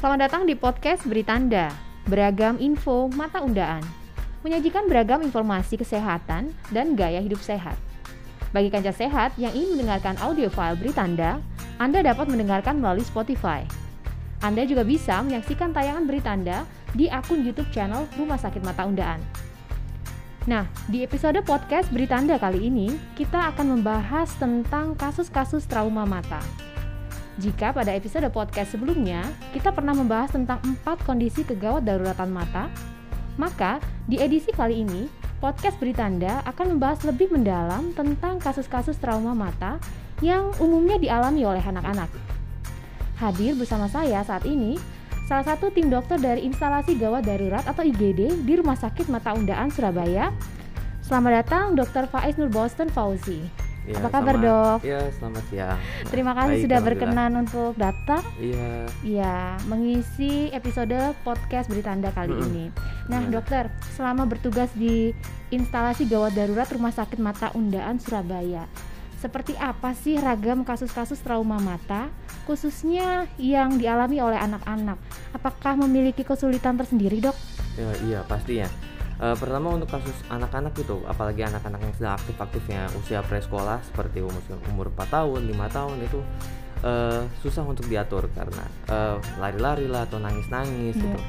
Selamat datang di podcast Beri Tanda, beragam info mata undaan. Menyajikan beragam informasi kesehatan dan gaya hidup sehat. Bagi kanca sehat yang ingin mendengarkan audio file Beri Tanda, Anda dapat mendengarkan melalui Spotify. Anda juga bisa menyaksikan tayangan Beri Tanda di akun YouTube channel Rumah Sakit Mata Undaan. Nah, di episode podcast Beri Tanda kali ini, kita akan membahas tentang kasus-kasus trauma mata. Jika pada episode podcast sebelumnya kita pernah membahas tentang empat kondisi kegawat daruratan mata, maka di edisi kali ini podcast Beri Tanda akan membahas lebih mendalam tentang kasus-kasus trauma mata yang umumnya dialami oleh anak-anak. Hadir bersama saya saat ini salah satu tim dokter dari instalasi gawat darurat atau IGD di Rumah Sakit Mata Undaan Surabaya. Selamat datang Dr. Faiz Nur Boston Fauzi. Ya, Apa kabar selamat, dok? Ya selamat siang. Terima kasih Baik, sudah berkenan untuk datang. Iya. Iya, mengisi episode podcast Beri Tanda kali Mm-mm. ini. Nah, dokter, selama bertugas di instalasi gawat darurat Rumah Sakit Mata Undaan Surabaya, seperti apa sih ragam kasus-kasus trauma mata, khususnya yang dialami oleh anak-anak? Apakah memiliki kesulitan tersendiri, dok? Ya, iya pastinya. Eh, pertama untuk kasus anak-anak itu, apalagi anak-anak yang sedang aktif-aktifnya usia presekolah seperti umur umur 4 tahun, 5 tahun itu eh, susah untuk diatur karena eh, lari-lari lah atau nangis-nangis Iya. gitu.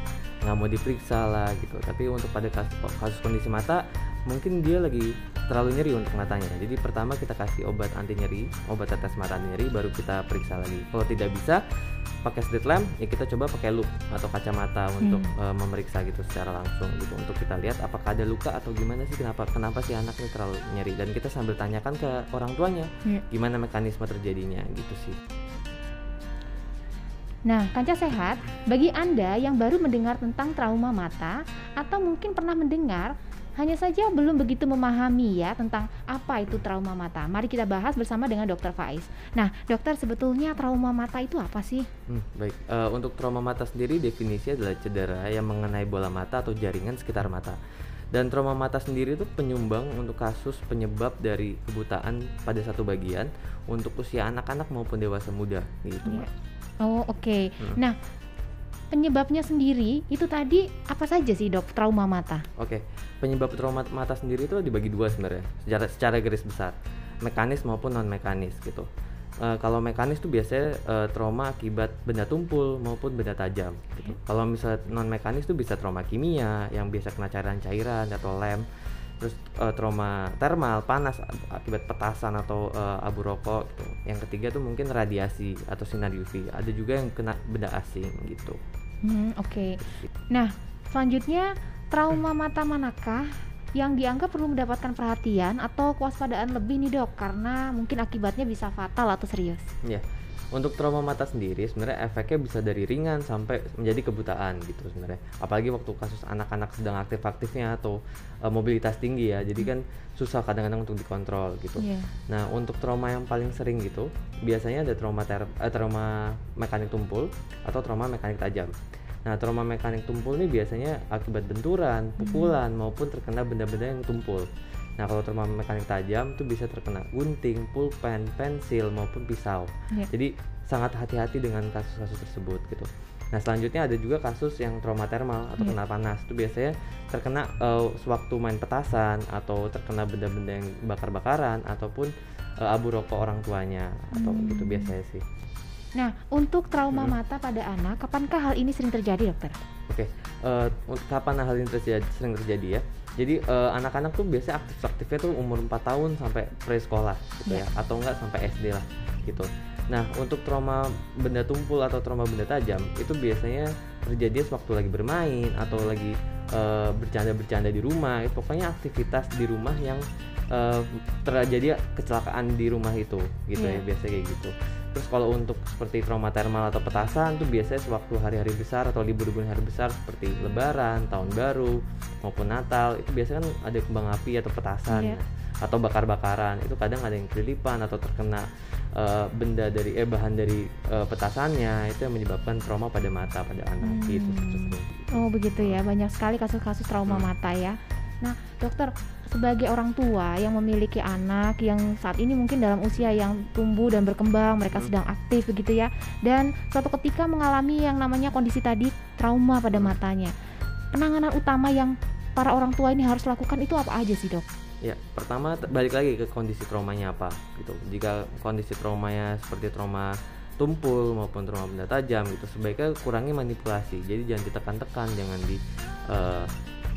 nggak mau diperiksa lah gitu. Tapi untuk pada kasus, kasus kondisi mata mungkin dia lagi terlalu nyeri untuk matanya. Jadi pertama kita kasih obat anti nyeri, obat tetes mata anti nyeri baru kita periksa lagi. Kalau tidak bisa pakai slit lamp ya kita coba pakai loop atau kacamata untuk eh, memeriksa gitu secara langsung gitu. Untuk kita lihat apakah ada luka atau gimana sih kenapa kenapa sih anaknya terlalu nyeri. Dan kita sambil tanyakan ke orang tuanya Iya. gimana mekanisme terjadinya gitu sih. Nah, kanca sehat, bagi Anda yang baru mendengar tentang trauma mata atau mungkin pernah mendengar, hanya saja belum begitu memahami ya tentang apa itu trauma mata. Mari kita bahas bersama dengan Dokter Faiz. Nah, dokter sebetulnya trauma mata itu apa sih? Hmm, baik Eh, untuk trauma mata sendiri definisi adalah cedera yang mengenai bola mata atau jaringan sekitar mata dan trauma mata sendiri itu penyumbang untuk kasus penyebab dari kebutaan pada satu bagian untuk usia anak-anak maupun dewasa muda gitu. Mbak. Oh, oke. Hmm. Nah, penyebabnya sendiri itu tadi apa saja sih, Dok? Trauma mata. Oke, penyebab trauma mata sendiri itu dibagi dua sebenarnya, secara secara garis besar, mekanis maupun non mekanis gitu. Eh, kalau mekanis tuh biasanya eh, trauma akibat benda tumpul maupun benda tajam. Gitu. Kalau misalnya non mekanis tuh bisa trauma kimia yang biasa kena cairan-cairan atau lem. Terus eh, trauma termal panas akibat petasan atau eh, abu rokok gitu. Yang ketiga tuh mungkin radiasi atau sinar UV. Ada juga yang kena benda asing gitu. Hmm, oke. Nah, selanjutnya trauma mata manakah yang dianggap perlu mendapatkan perhatian atau kewaspadaan lebih nih, Dok? Karena mungkin akibatnya bisa fatal atau serius. Ya, untuk trauma mata sendiri sebenarnya efeknya bisa dari ringan sampai menjadi kebutaan gitu sebenarnya. Apalagi waktu kasus anak-anak sedang aktif-aktifnya atau eh, mobilitas tinggi ya. Jadi kan susah kadang-kadang untuk dikontrol gitu. Iya. Nah, untuk trauma yang paling sering gitu, biasanya ada trauma ter eh, trauma mekanik tumpul atau trauma mekanik tajam. Nah, trauma mekanik tumpul ini biasanya akibat benturan, pukulan maupun terkena benda-benda yang tumpul. Nah, kalau trauma mekanik tajam itu bisa terkena gunting, pulpen, pensil maupun pisau. Iya. Jadi sangat hati-hati dengan kasus-kasus tersebut gitu. Nah, selanjutnya ada juga kasus yang trauma termal atau Iya. kena panas. Itu biasanya terkena eh, sewaktu main petasan atau terkena benda-benda yang bakar-bakaran ataupun eh, abu rokok orang tuanya atau Hmm. gitu biasanya sih. Nah, untuk trauma Mm-mm. mata pada anak, kapankah hal ini sering terjadi, Dokter? Oke, eh, un- kapan hal ini terjadi, sering terjadi ya? Jadi eh, anak-anak tuh biasanya aktif-aktifnya tuh umur 4 tahun sampai pre-sekolah gitu Iya. ya, atau enggak sampai SD lah gitu. Nah, untuk trauma benda tumpul atau trauma benda tajam itu biasanya terjadi sewaktu lagi bermain atau lagi eh, bercanda-bercanda di rumah. Itu pokoknya aktivitas di rumah yang eh, terjadi kecelakaan di rumah itu gitu Iya. ya, biasanya kayak gitu. Terus kalau untuk seperti trauma termal atau petasan tuh biasanya sewaktu hari-hari besar atau libur-libur hari besar seperti Lebaran, Tahun Baru maupun Natal itu biasanya kan ada kembang api atau petasan Iya. atau bakar-bakaran itu kadang ada yang kelilipan atau terkena eh, benda dari eh bahan dari eh, petasannya itu yang menyebabkan trauma pada mata pada anak gitu Hmm. seterusnya. Oh, begitu ya. Banyak sekali kasus-kasus trauma Hmm. mata ya. Nah, dokter, sebagai orang tua yang memiliki anak yang saat ini mungkin dalam usia yang tumbuh dan berkembang, mereka hmm. sedang aktif begitu ya, dan suatu ketika mengalami yang namanya kondisi tadi trauma pada hmm. matanya. Penanganan utama yang para orang tua ini harus lakukan itu apa aja sih dok? Ya, pertama balik lagi ke kondisi traumanya apa gitu. Jika kondisi traumanya seperti trauma tumpul maupun trauma benda tajam gitu, sebaiknya kurangi manipulasi. Jadi jangan ditekan-tekan, jangan di uh,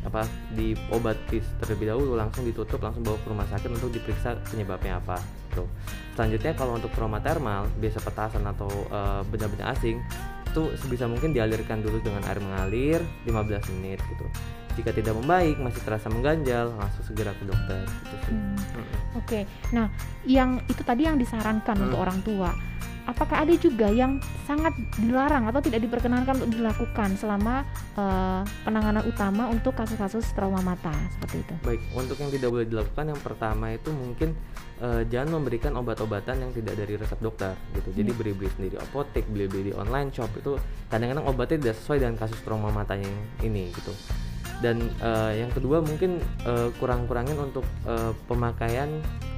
apa diobati terlebih dahulu langsung ditutup langsung bawa ke rumah sakit untuk diperiksa penyebabnya apa gitu. Selanjutnya kalau untuk trauma termal biasa petasan atau uh, benda-benda asing itu sebisa mungkin dialirkan dulu dengan air mengalir 15 menit gitu. Jika tidak membaik masih terasa mengganjal langsung segera ke dokter gitu Hmm. Hmm. Oke. Okay. Nah, yang itu tadi yang disarankan hmm. untuk orang tua apakah ada juga yang sangat dilarang atau tidak diperkenankan untuk dilakukan selama uh, penanganan utama untuk kasus-kasus trauma mata seperti itu? Baik, untuk yang tidak boleh dilakukan yang pertama itu mungkin uh, jangan memberikan obat-obatan yang tidak dari resep dokter gitu. Jadi yeah. beri-beri sendiri apotek, beli-beli di online shop itu kadang-kadang obatnya tidak sesuai dengan kasus trauma matanya yang ini gitu. Dan uh, yang kedua mungkin uh, kurang-kurangin untuk uh, pemakaian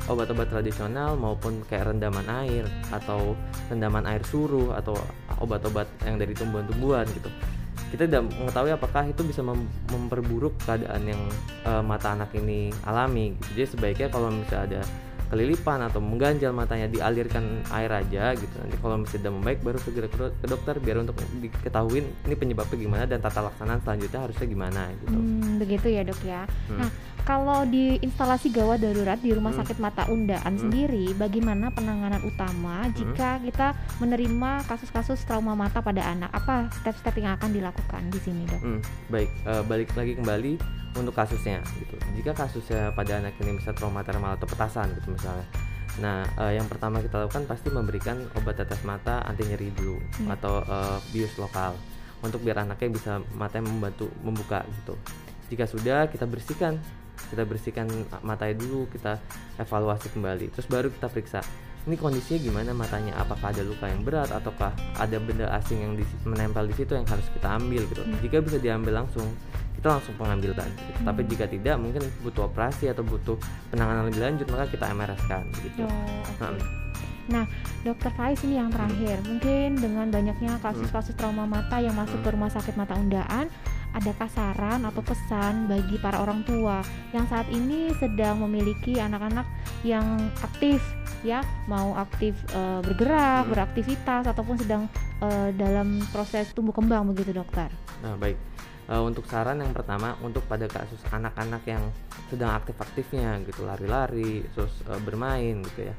obat-obat tradisional maupun kayak rendaman air atau rendaman air suruh atau obat-obat yang dari tumbuhan-tumbuhan gitu kita tidak mengetahui apakah itu bisa mem memperburuk keadaan yang uh, mata anak ini alami gitu. jadi sebaiknya kalau misalnya ada kelilipan atau mengganjal matanya dialirkan air aja gitu nanti kalau misalnya tidak membaik baru segera ke dokter biar untuk diketahui ini penyebabnya gimana dan tata laksana selanjutnya harusnya gimana gitu hmm, begitu ya dok ya hmm. nah kalau di instalasi gawat darurat di Rumah hmm. Sakit Mata Undaan hmm. sendiri, bagaimana penanganan utama hmm. jika kita menerima kasus-kasus trauma mata pada anak? Apa step-step yang akan dilakukan di sini, dok? Hmm, baik, uh, balik lagi kembali untuk kasusnya, gitu. Jika kasusnya pada anak ini bisa trauma termal atau petasan, gitu misalnya. Nah, uh, yang pertama kita lakukan pasti memberikan obat tetes mata anti nyeri dulu hmm. atau uh, bius lokal untuk biar anaknya bisa matanya membantu membuka gitu. Jika sudah, kita bersihkan kita bersihkan matanya dulu kita evaluasi kembali terus baru kita periksa ini kondisinya gimana matanya apakah ada luka yang berat ataukah ada benda asing yang di, menempel di situ yang harus kita ambil gitu hmm. jika bisa diambil langsung kita langsung pengambilan gitu. hmm. tapi jika tidak mungkin butuh operasi atau butuh penanganan lebih lanjut maka kita MRS kan gitu oh, okay. nah, Nah, Dokter Faiz ini yang terakhir, hmm. mungkin dengan banyaknya kasus-kasus trauma mata yang masuk ke rumah sakit mata undaan, adakah saran atau pesan bagi para orang tua yang saat ini sedang memiliki anak-anak yang aktif ya. Mau aktif e, bergerak hmm. beraktivitas ataupun sedang e, dalam proses tumbuh kembang begitu dokter? Nah baik. E, untuk saran yang pertama untuk pada kasus anak-anak yang sedang aktif-aktifnya gitu lari-lari terus e, bermain gitu ya.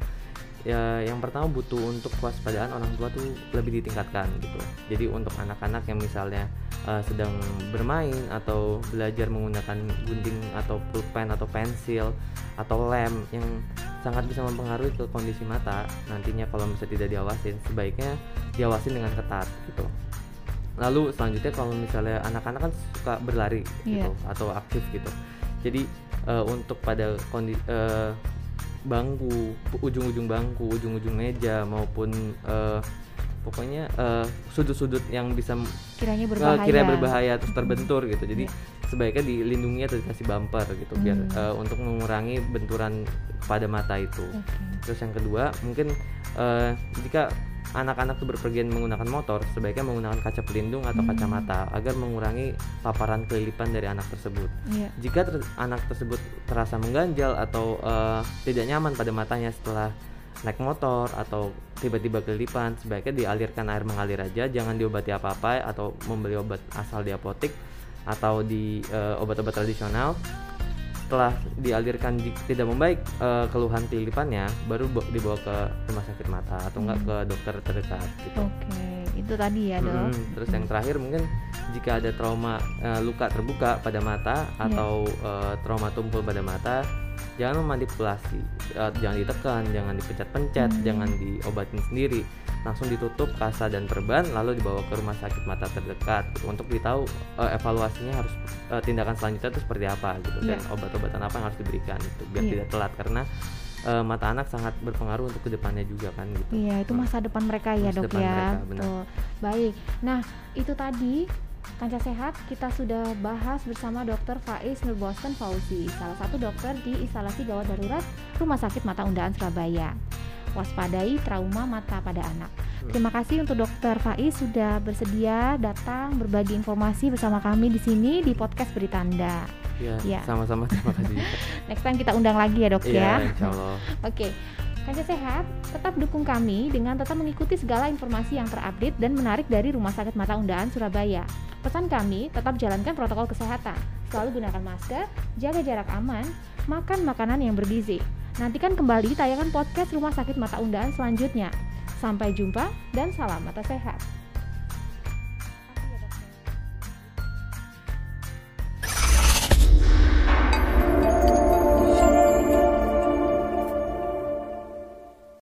Ya yang pertama butuh untuk kewaspadaan orang tua tuh lebih ditingkatkan gitu. Jadi untuk anak-anak yang misalnya uh, sedang bermain atau belajar menggunakan gunting atau pulpen atau pensil atau lem yang sangat bisa mempengaruhi ke kondisi mata nantinya kalau misalnya tidak diawasin sebaiknya diawasin dengan ketat gitu lalu selanjutnya kalau misalnya anak-anak kan suka berlari yeah. gitu atau aktif gitu jadi uh, untuk pada kondisi uh, bangku ujung-ujung bangku ujung-ujung meja maupun uh, pokoknya uh, sudut-sudut yang bisa kiranya berbahaya, uh, kiranya berbahaya terus terbentur gitu jadi yeah. sebaiknya dilindungi atau dikasih bumper gitu hmm. biar uh, untuk mengurangi benturan pada mata itu okay. terus yang kedua mungkin uh, jika anak-anak tuh berpergian menggunakan motor sebaiknya menggunakan kaca pelindung atau hmm. kacamata agar mengurangi paparan kelilipan dari anak tersebut yeah. jika ter anak tersebut terasa mengganjal atau uh, tidak nyaman pada matanya setelah naik motor atau tiba-tiba kelilipan sebaiknya dialirkan air mengalir aja jangan diobati apa-apa atau membeli obat asal di apotek atau di uh, obat-obat tradisional setelah dialirkan tidak membaik uh, keluhan kelilipannya baru dibawa ke rumah sakit mata atau enggak hmm. ke dokter terdekat gitu. Oke, okay. itu tadi ya, Dok. Hmm, terus yang terakhir mungkin jika ada trauma uh, luka terbuka pada mata iya. atau yeah. uh, trauma tumpul pada mata jangan memanipulasi uh, jangan ditekan jangan dipencet-pencet hmm. jangan diobatin sendiri langsung ditutup kasa dan perban lalu dibawa ke rumah sakit mata terdekat gitu, untuk ditahu uh, evaluasinya harus uh, tindakan selanjutnya itu seperti apa gitu yeah. dan iya. obat-obatan apa yang harus diberikan itu biar yeah. tidak telat karena uh, mata anak sangat berpengaruh untuk ke depannya juga kan gitu. Iya itu masa depan mereka ya masa dok ya. Mereka, Tuh. Baik. Nah itu tadi Kanca Sehat kita sudah bahas bersama Dr. Faiz Nur Boston Fauzi, salah satu dokter di instalasi gawat darurat Rumah Sakit Mata Undaan Surabaya. Waspadai trauma mata pada anak. Terima kasih untuk Dr. Faiz sudah bersedia datang berbagi informasi bersama kami di sini di podcast Beritanda. Ya, Ya. sama-sama terima kasih. Next time kita undang lagi ya dok ya. Iya, insya Allah. Oke, Kanca Sehat tetap dukung kami dengan tetap mengikuti segala informasi yang terupdate dan menarik dari Rumah Sakit Mata Undaan Surabaya. Pesan kami tetap jalankan protokol kesehatan, selalu gunakan masker, jaga jarak aman, makan makanan yang bergizi. Nantikan kembali tayangan podcast Rumah Sakit Mata Undaan selanjutnya. Sampai jumpa dan salam mata sehat.